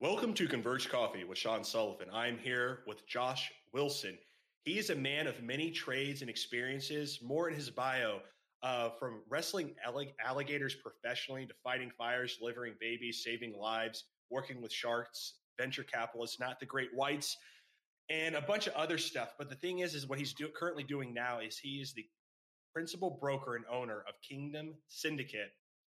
Welcome to Converge Coffee with Sean Sullivan. I'm here with Josh Wilson. He is a man of many trades and experiences. More in his bio uh, from wrestling alligators professionally to fighting fires, delivering babies, saving lives, working with sharks, venture capitalists, not the great whites, and a bunch of other stuff. But the thing is, is what he's do- currently doing now is he is the principal broker and owner of Kingdom Syndicate,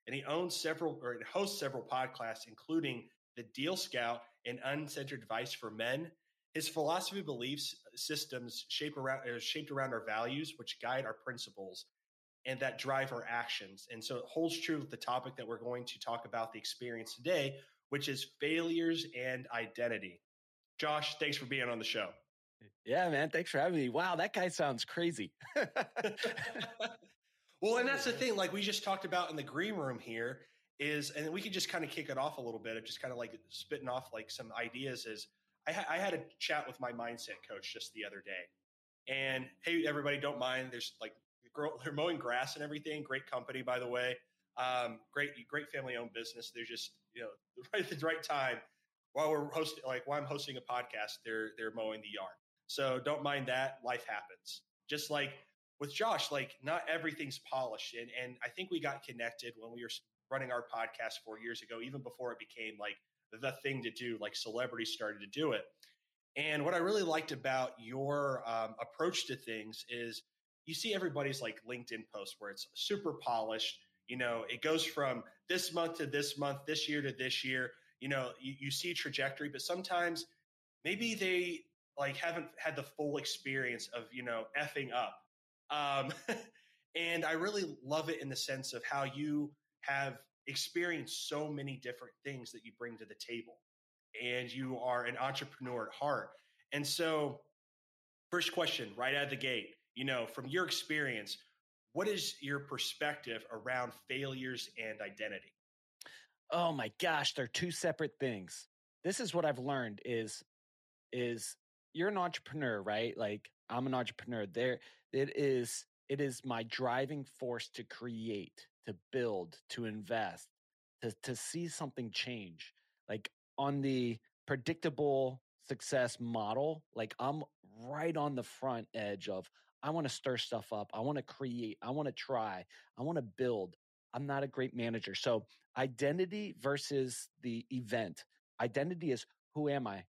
and he owns several or hosts several podcasts, including the Deal Scout, and Uncensored Advice for Men. His philosophy, beliefs, uh, systems shape around, are shaped around our values, which guide our principles and that drive our actions. And so it holds true with the topic that we're going to talk about the experience today, which is failures and identity. Josh, thanks for being on the show. Yeah, man. Thanks for having me. Wow, that guy sounds crazy. well, and that's the thing, like we just talked about in the green room here, is, and we could just kind of kick it off a little bit of just kind of like spitting off like some ideas. Is I, ha- I had a chat with my mindset coach just the other day, and hey, everybody, don't mind. There's like they're mowing grass and everything. Great company, by the way. Um, great, great family owned business. They're just you know right at the right time while we're hosting, like while I'm hosting a podcast, they're they're mowing the yard. So don't mind that. Life happens. Just like with Josh, like not everything's polished, and and I think we got connected when we were running our podcast four years ago, even before it became like the thing to do, like celebrities started to do it. And what I really liked about your um, approach to things is you see everybody's like LinkedIn post where it's super polished. You know, it goes from this month to this month, this year to this year. You know, you, you see trajectory, but sometimes maybe they like haven't had the full experience of you know effing up. Um, and I really love it in the sense of how you have experienced so many different things that you bring to the table and you are an entrepreneur at heart. And so, first question right out of the gate, you know, from your experience, what is your perspective around failures and identity? Oh my gosh, they're two separate things. This is what I've learned is is you're an entrepreneur, right? Like I'm an entrepreneur. There it is it is my driving force to create, to build, to invest, to, to see something change. Like on the predictable success model, like I'm right on the front edge of I want to stir stuff up. I want to create. I want to try. I want to build. I'm not a great manager. So identity versus the event. Identity is who am I?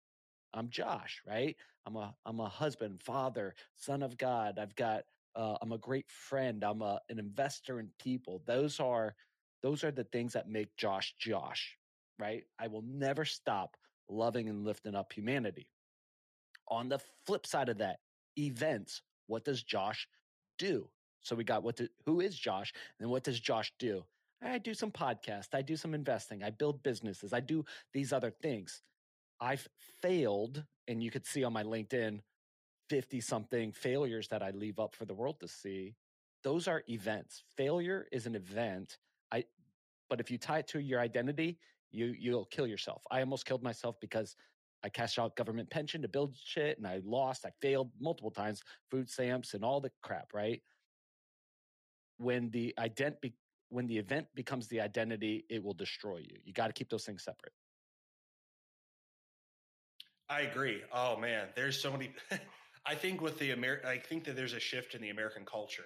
I'm Josh, right? I'm a I'm a husband, father, son of God. I've got uh, I'm a great friend. I'm a, an investor in people. Those are those are the things that make Josh Josh, right? I will never stop loving and lifting up humanity. On the flip side of that, events. What does Josh do? So we got what to, who is Josh and what does Josh do? I do some podcasts, I do some investing, I build businesses, I do these other things. I've failed, and you could see on my LinkedIn 50 something failures that I leave up for the world to see. Those are events. Failure is an event. I but if you tie it to your identity, you you'll kill yourself. I almost killed myself because I cashed out government pension to build shit and I lost. I failed multiple times, food stamps and all the crap, right? When the ident when the event becomes the identity, it will destroy you. You got to keep those things separate. I agree. Oh man, there's so many I think with the Amer, I think that there's a shift in the American culture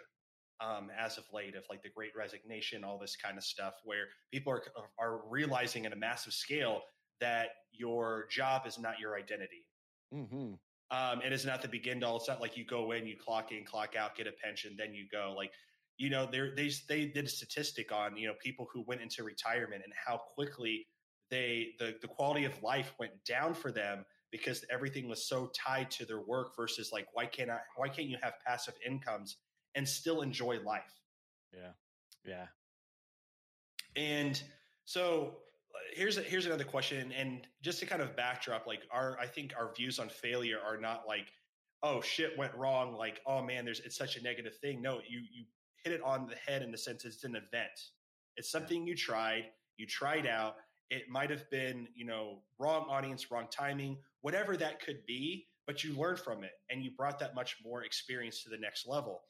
um, as of late, of like the Great Resignation, all this kind of stuff, where people are are realizing at a massive scale that your job is not your identity. Mm-hmm. Um, it is not the begin all. It's not like you go in, you clock in, clock out, get a pension, then you go. Like, you know, they they did a statistic on you know people who went into retirement and how quickly they the the quality of life went down for them because everything was so tied to their work versus like why can't I why can't you have passive incomes and still enjoy life? Yeah. Yeah. And so uh, here's a, here's another question and just to kind of backdrop like our I think our views on failure are not like oh shit went wrong like oh man there's it's such a negative thing. No, you you hit it on the head in the sense it's an event. It's something you tried, you tried out it might have been, you know, wrong audience, wrong timing, whatever that could be, but you learned from it and you brought that much more experience to the next level.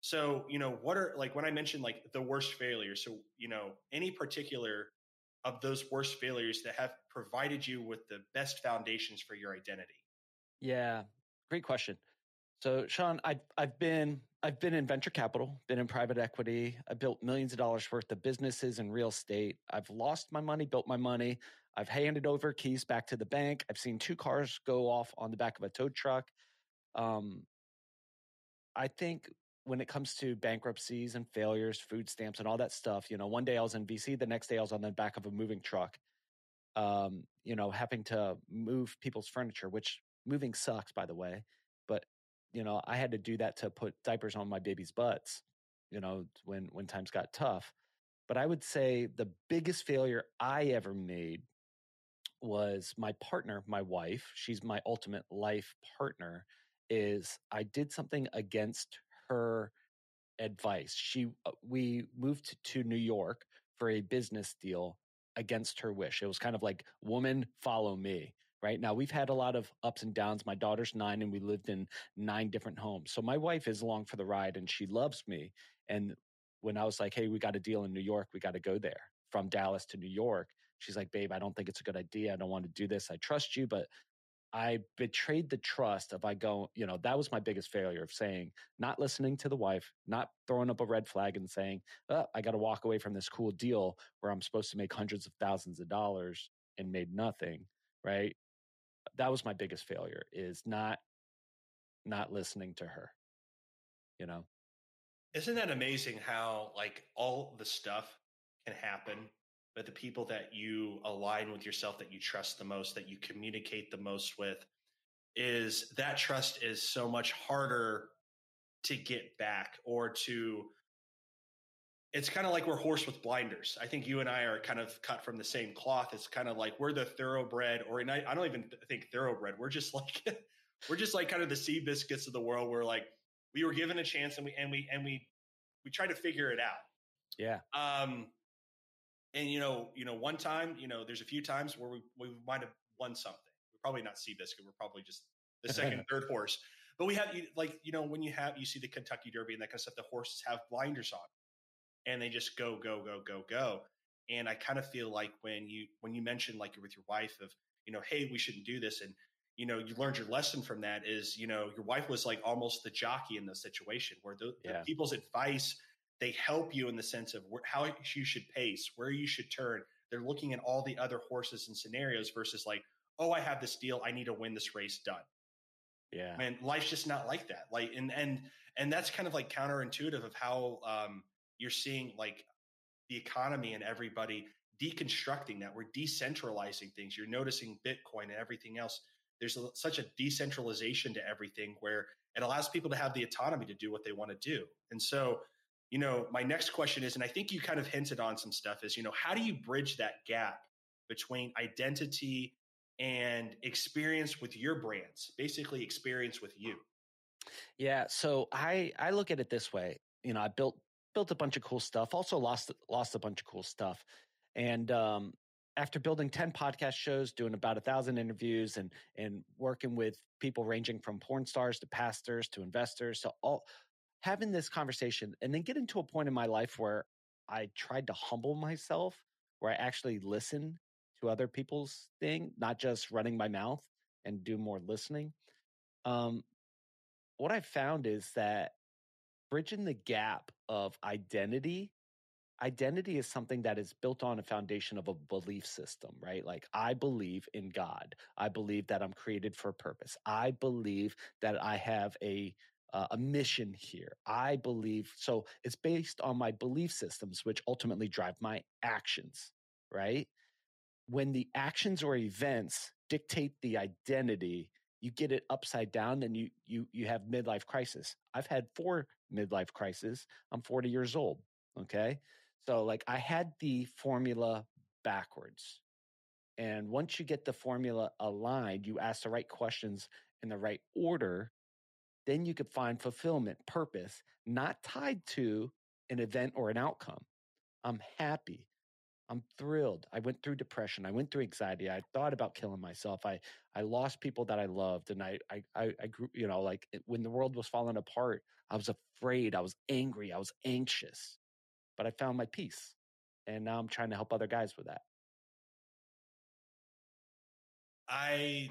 So, you know, what are like when I mentioned like the worst failures? So, you know, any particular of those worst failures that have provided you with the best foundations for your identity? Yeah, great question. So, Sean, I've I've been I've been in venture capital, been in private equity. I built millions of dollars worth of businesses in real estate. I've lost my money, built my money. I've handed over keys back to the bank. I've seen two cars go off on the back of a tow truck. Um, I think when it comes to bankruptcies and failures, food stamps, and all that stuff, you know, one day I was in VC, the next day I was on the back of a moving truck, um, you know, having to move people's furniture, which moving sucks, by the way. You know, I had to do that to put diapers on my baby's butts, you know, when, when times got tough. But I would say the biggest failure I ever made was my partner, my wife. She's my ultimate life partner. Is I did something against her advice. She uh, we moved to New York for a business deal against her wish. It was kind of like woman follow me. Right now, we've had a lot of ups and downs. My daughter's nine, and we lived in nine different homes. So my wife is along for the ride, and she loves me. And when I was like, "Hey, we got a deal in New York. We got to go there from Dallas to New York," she's like, "Babe, I don't think it's a good idea. I don't want to do this. I trust you, but I betrayed the trust of I go, you know, that was my biggest failure of saying, not listening to the wife, not throwing up a red flag and saying, oh, I got to walk away from this cool deal where I'm supposed to make hundreds of thousands of dollars and made nothing. Right. That was my biggest failure is not, not listening to her, you know? Isn't that amazing how like all the stuff can happen but the people that you align with yourself that you trust the most that you communicate the most with is that trust is so much harder to get back or to it's kind of like we're horse with blinders. I think you and I are kind of cut from the same cloth. It's kind of like we're the thoroughbred, or I, I don't even think thoroughbred. We're just like we're just like kind of the Seabiscuits of the world. We're like we were given a chance and we and we and we we try to figure it out. Yeah. Um, and you know, you know, one time, you know, there's a few times where we, we might have won something. We're probably not Seabiscuit. We're probably just the second, third horse. But we have like, you know, when you have you see the Kentucky Derby and that kind of stuff, the horses have blinders on, and they just go, go, go, go, go. And I kind of feel like when you when you mentioned like you're with your wife of, you know, hey, we shouldn't do this, and you know, you learned your lesson from that is, you know, your wife was like almost the jockey in the situation where the, yeah. the people's advice they help you in the sense of where, how you should pace, where you should turn. They're looking at all the other horses and scenarios versus like, oh, I have this deal. I need to win this race done. Yeah. and life's just not like that. Like, and, and, and that's kind of like counterintuitive of how, um, you're seeing like the economy and everybody deconstructing that. We're decentralizing things. You're noticing Bitcoin and everything else. There's a, such a decentralization to everything where it allows people to have the autonomy to do what they want to do. And so, you know, my next question is, and I think you kind of hinted on some stuff is, you know, how do you bridge that gap between identity and experience with your brands, basically experience with you? Yeah. So I, I look at it this way, you know, I built, built a bunch of cool stuff, also lost, lost a bunch of cool stuff. And, um, after building 10 podcast shows, doing about a thousand interviews and, and working with people ranging from porn stars to pastors to investors to all, having this conversation and then getting to a point in my life where I tried to humble myself, where I actually listen to other people's thing, not just running my mouth and do more listening. Um, what I found is that bridging the gap of identity identity is something that is built on a foundation of a belief system, right? Like, I believe in God. I believe that I'm created for a purpose. I believe that I have a uh, a mission here. I believe so. It's based on my belief systems, which ultimately drive my actions, right? When the actions or events dictate the identity, you get it upside down and you you you have midlife crisis. I've had four midlife crisis. I'm 40 years old. Okay. So like I had the formula backwards. And once you get the formula aligned, you ask the right questions in the right order, then you could find fulfillment, purpose, not tied to an event or an outcome. I'm happy. I'm thrilled. I went through depression. I went through anxiety. I thought about killing myself. I, I lost people that I loved. And I, I, I, grew, you know, like when the world was falling apart, I was afraid. I was angry. I was anxious, but I found my peace. And now I'm trying to help other guys with that. I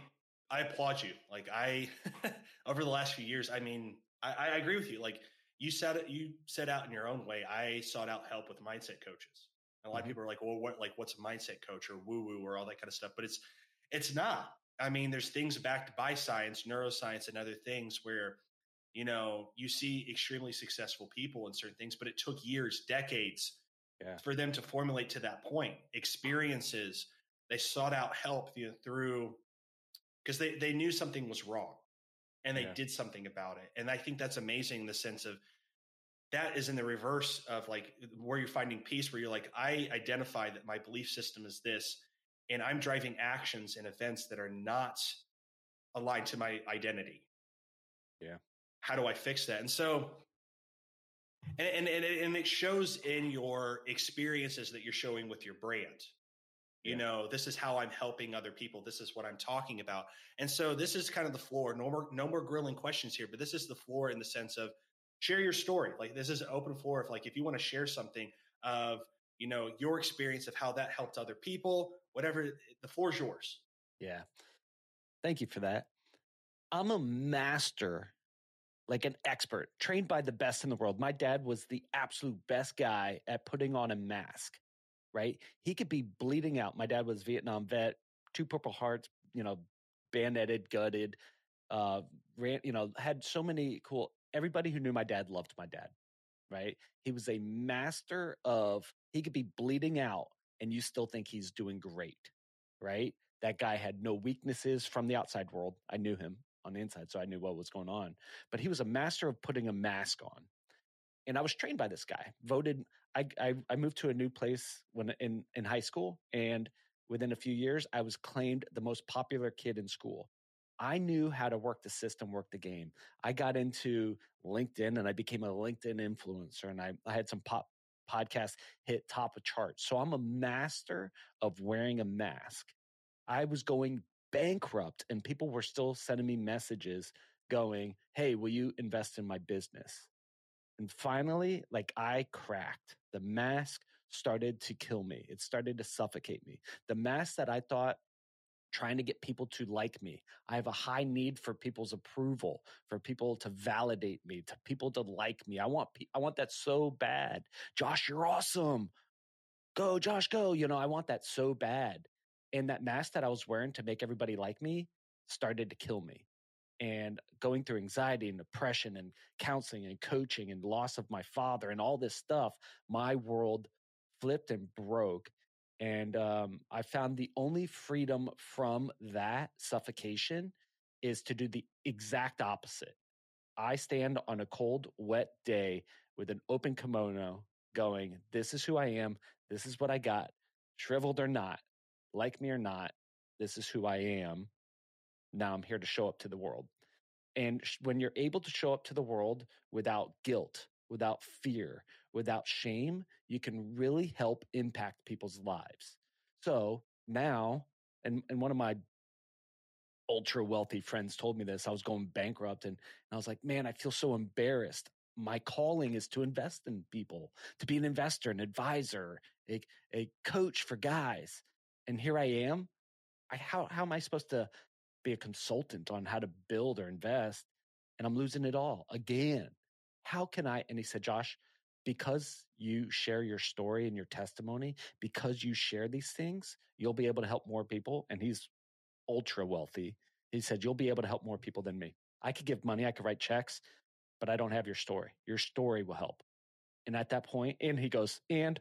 I applaud you. Like I over the last few years, I mean, I, I agree with you. Like you said it, you set out in your own way. I sought out help with mindset coaches. And a lot mm-hmm. of people are like, well, what like what's a mindset coach or woo woo or all that kind of stuff. But it's it's not. I mean, there's things backed by science, neuroscience, and other things where, you know, you see extremely successful people in certain things, but it took years, decades yeah. for them to formulate to that point. Experiences, they sought out help you know, through because they, they knew something was wrong and they yeah. did something about it. And I think that's amazing in the sense of that is in the reverse of like where you're finding peace, where you're like, I identify that my belief system is this, and I'm driving actions and events that are not aligned to my identity. Yeah. How do I fix that? And so, and, and, and it shows in your experiences that you're showing with your brand you yeah. know this is how i'm helping other people this is what i'm talking about and so this is kind of the floor no more no more grilling questions here but this is the floor in the sense of share your story like this is an open floor of like if you want to share something of you know your experience of how that helped other people whatever the floor is yours yeah thank you for that i'm a master like an expert trained by the best in the world my dad was the absolute best guy at putting on a mask right? He could be bleeding out. My dad was Vietnam vet, two Purple Hearts, you know, bayoneted, gutted, uh, ran, you know, had so many cool. Everybody who knew my dad loved my dad, right? He was a master of. He could be bleeding out, and you still think he's doing great, right? That guy had no weaknesses from the outside world. I knew him on the inside, so I knew what was going on. But he was a master of putting a mask on and I was trained by this guy. Voted. I, I, I moved to a new place when in in high school, and within a few years, I was claimed the most popular kid in school. I knew how to work the system, work the game. I got into LinkedIn and I became a LinkedIn influencer, and I, I had some pop podcasts hit top of charts. So I'm a master of wearing a mask. I was going bankrupt, and people were still sending me messages going, "Hey, will you invest in my business?" And finally, like I cracked. The mask started to kill me. It started to suffocate me. The mask that I thought trying to get people to like me. I have a high need for people's approval, for people to validate me, to people to like me. I want I want that so bad. Josh, you're awesome. Go, Josh, go. You know, I want that so bad. And that mask that I was wearing to make everybody like me started to kill me and going through anxiety and depression and counseling and coaching and loss of my father and all this stuff, my world flipped and broke. And um, I found the only freedom from that suffocation is to do the exact opposite. I stand on a cold, wet day with an open kimono going, This is who I am. This is what I got. Shriveled or not, like me or not, this is who I am now I'm here to show up to the world. And when you're able to show up to the world without guilt, without fear, without shame, you can really help impact people's lives. So now, and, and one of my ultra wealthy friends told me this, I was going bankrupt and, and I was like, man, I feel so embarrassed. My calling is to invest in people, to be an investor, an advisor, a, a coach for guys. And here I am. I, how, how am I supposed to be a consultant on how to build or invest and I'm losing it all again. How can I? And he said, Josh, because you share your story and your testimony, because you share these things, you'll be able to help more people. And he's ultra wealthy. He said, You'll be able to help more people than me. I could give money, I could write checks, but I don't have your story. Your story will help. And at that point, and he goes, And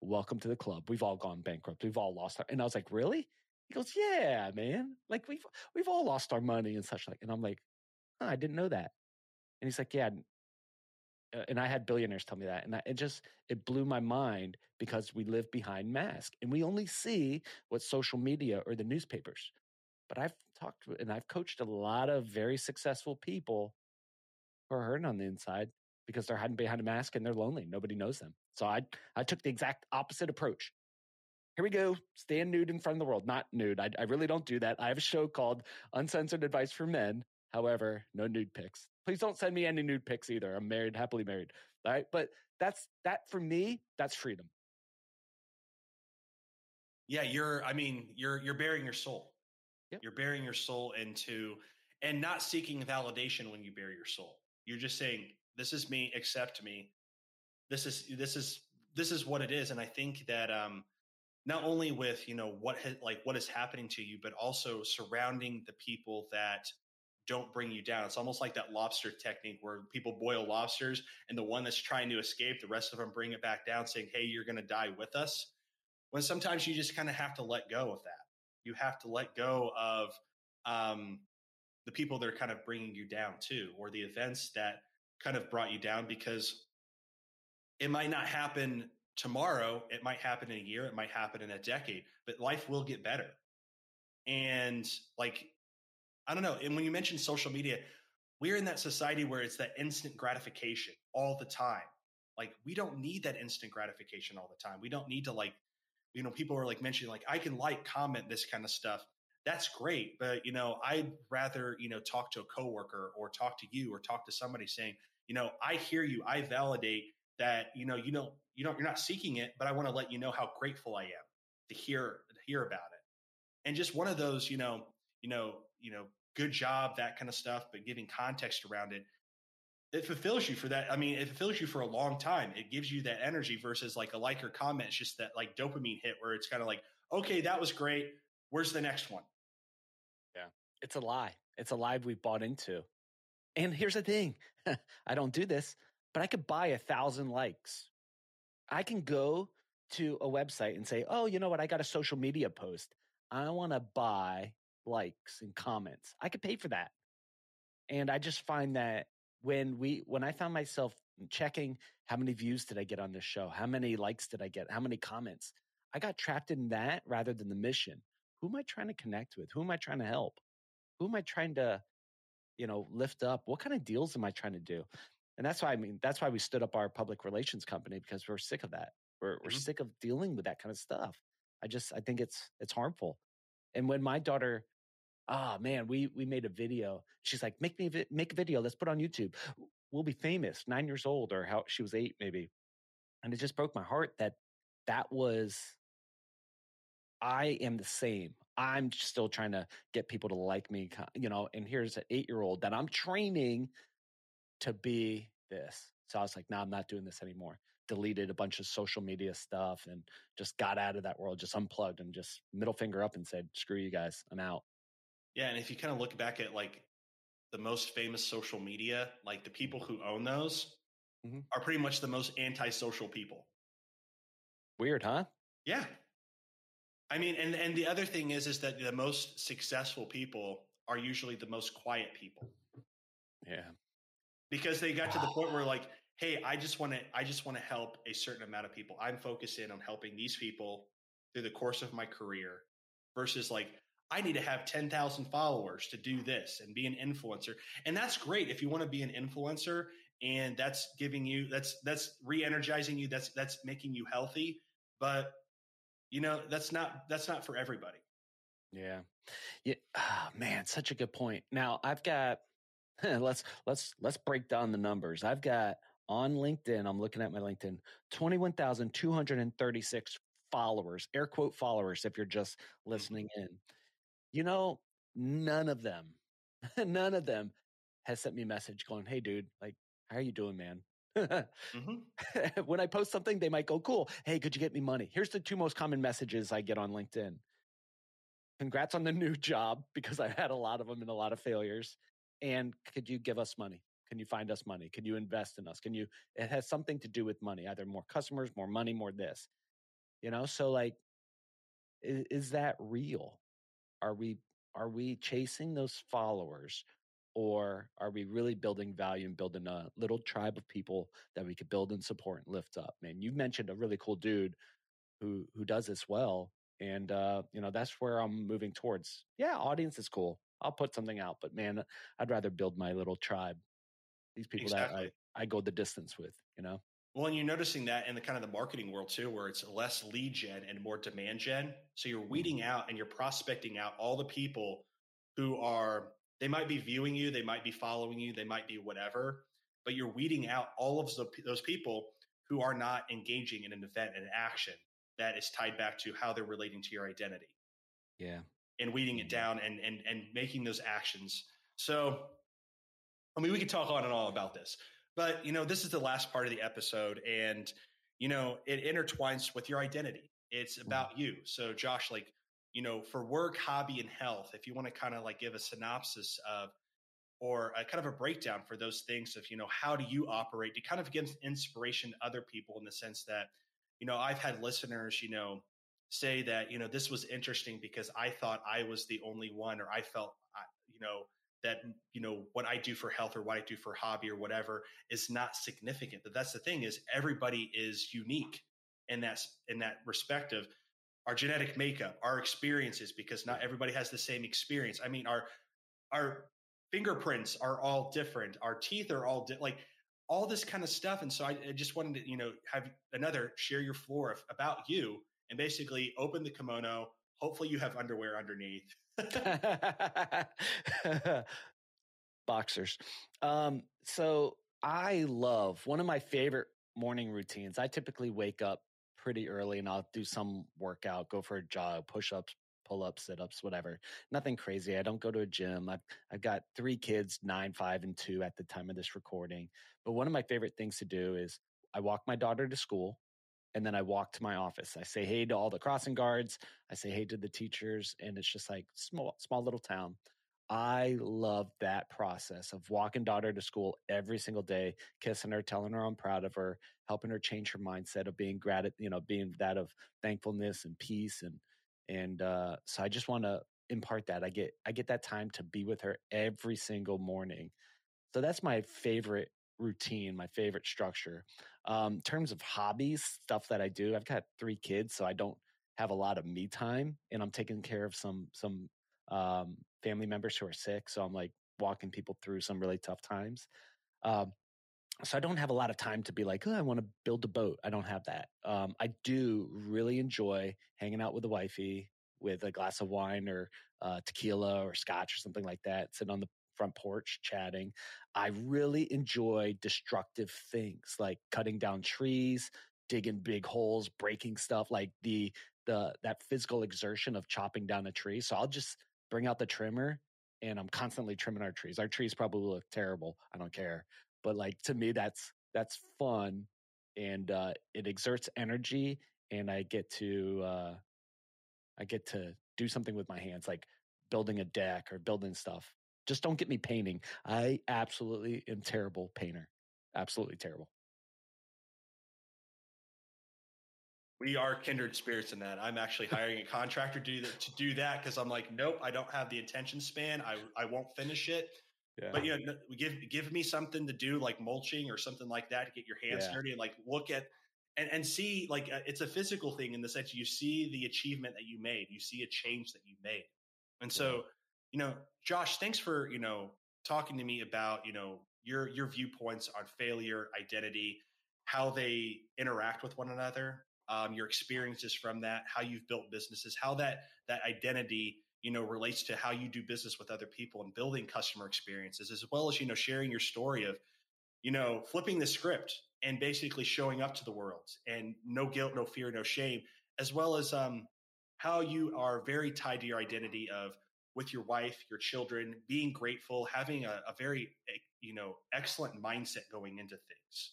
welcome to the club. We've all gone bankrupt. We've all lost our. And I was like, Really? He goes, "Yeah, man. Like we've we've all lost our money and such like." And I'm like, oh, "I didn't know that." And he's like, "Yeah." Uh, and I had billionaires tell me that, and I, it just it blew my mind because we live behind masks and we only see what social media or the newspapers. But I've talked and I've coached a lot of very successful people who are hurting on the inside because they're hiding behind a mask and they're lonely. Nobody knows them. So I I took the exact opposite approach here we go. Stand nude in front of the world. Not nude. I, I really don't do that. I have a show called Uncensored Advice for Men. However, no nude pics. Please don't send me any nude pics either. I'm married, happily married. All right. But that's that for me, that's freedom. Yeah, you're I mean, you're you're bearing your soul. Yep. You're bearing your soul into and not seeking validation when you bare your soul. You're just saying, "This is me. Accept me. This is this is this is what it is." And I think that um, not only with you know what ha- like what is happening to you, but also surrounding the people that don't bring you down. It's almost like that lobster technique where people boil lobsters, and the one that's trying to escape, the rest of them bring it back down, saying, "Hey, you're going to die with us." When sometimes you just kind of have to let go of that. You have to let go of um, the people that are kind of bringing you down too, or the events that kind of brought you down, because it might not happen tomorrow. It might happen in a year. It might happen in a decade, but life will get better. And like I don't know. And when you mention social media, we're in that society where it's that instant gratification all the time. Like we don't need that instant gratification all the time. We don't need to like, you know, people are like mentioning like I can like, comment this kind of stuff. That's great, but you know, I'd rather you know talk to a coworker or talk to you or talk to somebody saying, you know, I hear you, I validate that. You know, you know, you know, you're not seeking it, but I want to let you know how grateful I am to hear to hear about it. And just one of those, you know, you know, you know, good job, that kind of stuff, but giving context around it, it fulfills you for that. I mean, it fulfills you for a long time. It gives you that energy versus like a like or comment. It's just that like dopamine hit where it's kind of like, okay, that was great. Where's the next one? Yeah. It's a lie. It's a lie we bought into. And here's the thing I don't do this, but I could buy a thousand likes. I can go to a website and say, oh, you know what? I got a social media post. I want to buy likes and comments. I could pay for that. And I just find that when we when I found myself checking how many views did I get on this show? How many likes did I get? How many comments? I got trapped in that rather than the mission. Who am I trying to connect with? Who am I trying to help? Who am I trying to, you know, lift up? What kind of deals am I trying to do? And that's why I mean that's why we stood up our public relations company because we're sick of that. We're we're mm-hmm. sick of dealing with that kind of stuff. I just I think it's it's harmful. And when my daughter oh man, we we made a video. She's like, make me make a video. Let's put on YouTube. We'll be famous. Nine years old, or how she was eight maybe, and it just broke my heart that that was. I am the same. I'm still trying to get people to like me, you know. And here's an eight year old that I'm training to be this. So I was like, no, nah, I'm not doing this anymore. Deleted a bunch of social media stuff and just got out of that world, just unplugged and just middle finger up and said, screw you guys, I'm out. Yeah, and if you kind of look back at like the most famous social media, like the people who own those mm-hmm. are pretty much the most antisocial people. Weird, huh? Yeah. I mean, and and the other thing is is that the most successful people are usually the most quiet people. Yeah. Because they got to the point where like, hey, I just want to I just want to help a certain amount of people. I'm focused in on helping these people through the course of my career versus like I need to have 10,000 followers to do this and be an influencer. And that's great if you want to be an influencer and that's giving you that's that's re-energizing you that's that's making you healthy, but you know, that's not that's not for everybody. Yeah. Yeah, oh, man, such a good point. Now, I've got let's let's let's break down the numbers. I've got on LinkedIn, I'm looking at my LinkedIn, 21,236 followers, air quote followers if you're just mm-hmm. listening in. You know, none of them, none of them has sent me a message going, Hey, dude, like, how are you doing, man? mm-hmm. when I post something, they might go, Cool. Hey, could you get me money? Here's the two most common messages I get on LinkedIn. Congrats on the new job because I had a lot of them and a lot of failures. And could you give us money? Can you find us money? Can you invest in us? Can you? It has something to do with money, either more customers, more money, more this. You know, so like, is, is that real? Are we are we chasing those followers or are we really building value and building a little tribe of people that we could build and support and lift up? Man you mentioned a really cool dude who who does this well and uh you know that's where i'm moving towards. Yeah audience is cool. I'll put something out but man i'd rather build my little tribe these people exactly. that I, I go the distance with you know well, and you're noticing that in the kind of the marketing world too, where it's less lead gen and more demand gen. So you're weeding mm-hmm. out and you're prospecting out all the people who are, they might be viewing you, they might be following you, they might be whatever, but you're weeding out all of the, those people who are not engaging in an event and action that is tied back to how they're relating to your identity. Yeah. and weeding it down and and and making those actions. So, I mean, we could talk on and all about this, but you know, this is the last part of the episode, and you know, it intertwines with your identity. It's mm. about you. So, Josh, like, you know, for work, hobby, and health, if you want to kind of like give a synopsis of or a kind of a breakdown for those things of you know how do you operate to kind of give inspiration to other people in the sense that you know i've had listeners you know say that you know this was interesting because i thought i was the only one or i felt you know that you know what i do for health or what i do for hobby or whatever is not significant. But that's the thing is everybody is unique in that in that respect of our genetic makeup our experiences because not everybody has the same experience. I mean our our fingerprints are all different. Our teeth are all di- like all this kind of stuff. And so I, I, just wanted to you know have another share your floor about you and basically open the kimono hopefully you have underwear underneath boxers um so i love one of my favorite morning routines i typically wake up pretty early and i'll do some workout go for a jog push-ups pull ups, sit ups, whatever. Nothing crazy. I don't go to a gym. I've, I've got three kids, nine, five, and two at the time of this recording. But one of my favorite things to do is I walk my daughter to school and then I walk to my office. I say hey to all the crossing guards. I say hey to the teachers, and it's just like small, small little town. I love that process of walking daughter to school every single day, kissing her, telling her I'm proud of her, helping her change her mindset of being gratitude, you know, being that of thankfulness and peace and and uh, so I just want to impart that. I get I get that time to be with her every single morning. So that's my favorite routine, my favorite structure. Um, in terms of hobbies, stuff that I do, I've got three kids, so I don't have a lot of me time, and I'm taking care of some some um, family members who are sick. So I'm like walking people through some really tough times. Um, so I don't have a lot of time to be like, oh, I want to build a boat. I don't have that. Um, I do really enjoy hanging out with the wifey with a glass of wine or uh, tequila or scotch or something like that, sitting on the front porch chatting. I really enjoy destructive things like cutting down trees, digging big holes, breaking stuff, like the the that physical exertion of chopping down a tree. So I'll just bring out the trimmer and I'm constantly trimming our trees. Our trees probably look terrible. I don't care but like to me that's that's fun and uh, it exerts energy and i get to uh, i get to do something with my hands like building a deck or building stuff just don't get me painting i absolutely am terrible painter absolutely terrible we are kindred spirits in that. I'm actually hiring a contractor to do that to do that because I'm like, nope, I don't have the attention span. I I won't finish it. Yeah. But you know, give give me something to do like mulching or something like that to get your hands yeah. dirty and like look at and and see like uh, it's a physical thing in the sense you see the achievement that you made, you see a change that you made, and so you know, Josh, thanks for you know talking to me about you know your your viewpoints on failure, identity, how they interact with one another, um, your experiences from that, how you've built businesses, how that that identity you know relates to how you do business with other people and building customer experiences as well as you know sharing your story of you know flipping the script and basically showing up to the world and no guilt no fear no shame as well as um, how you are very tied to your identity of with your wife your children being grateful having a, a very you know excellent mindset going into things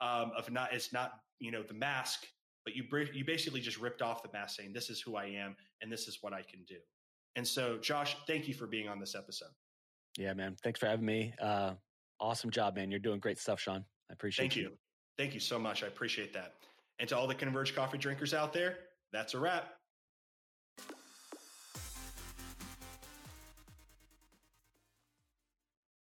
um, of not it's not you know the mask but you you basically just ripped off the mask saying this is who i am and this is what i can do and so, Josh, thank you for being on this episode. Yeah, man. Thanks for having me. Uh, awesome job, man. You're doing great stuff, Sean. I appreciate it. Thank you. you. Thank you so much. I appreciate that. And to all the Converge coffee drinkers out there, that's a wrap.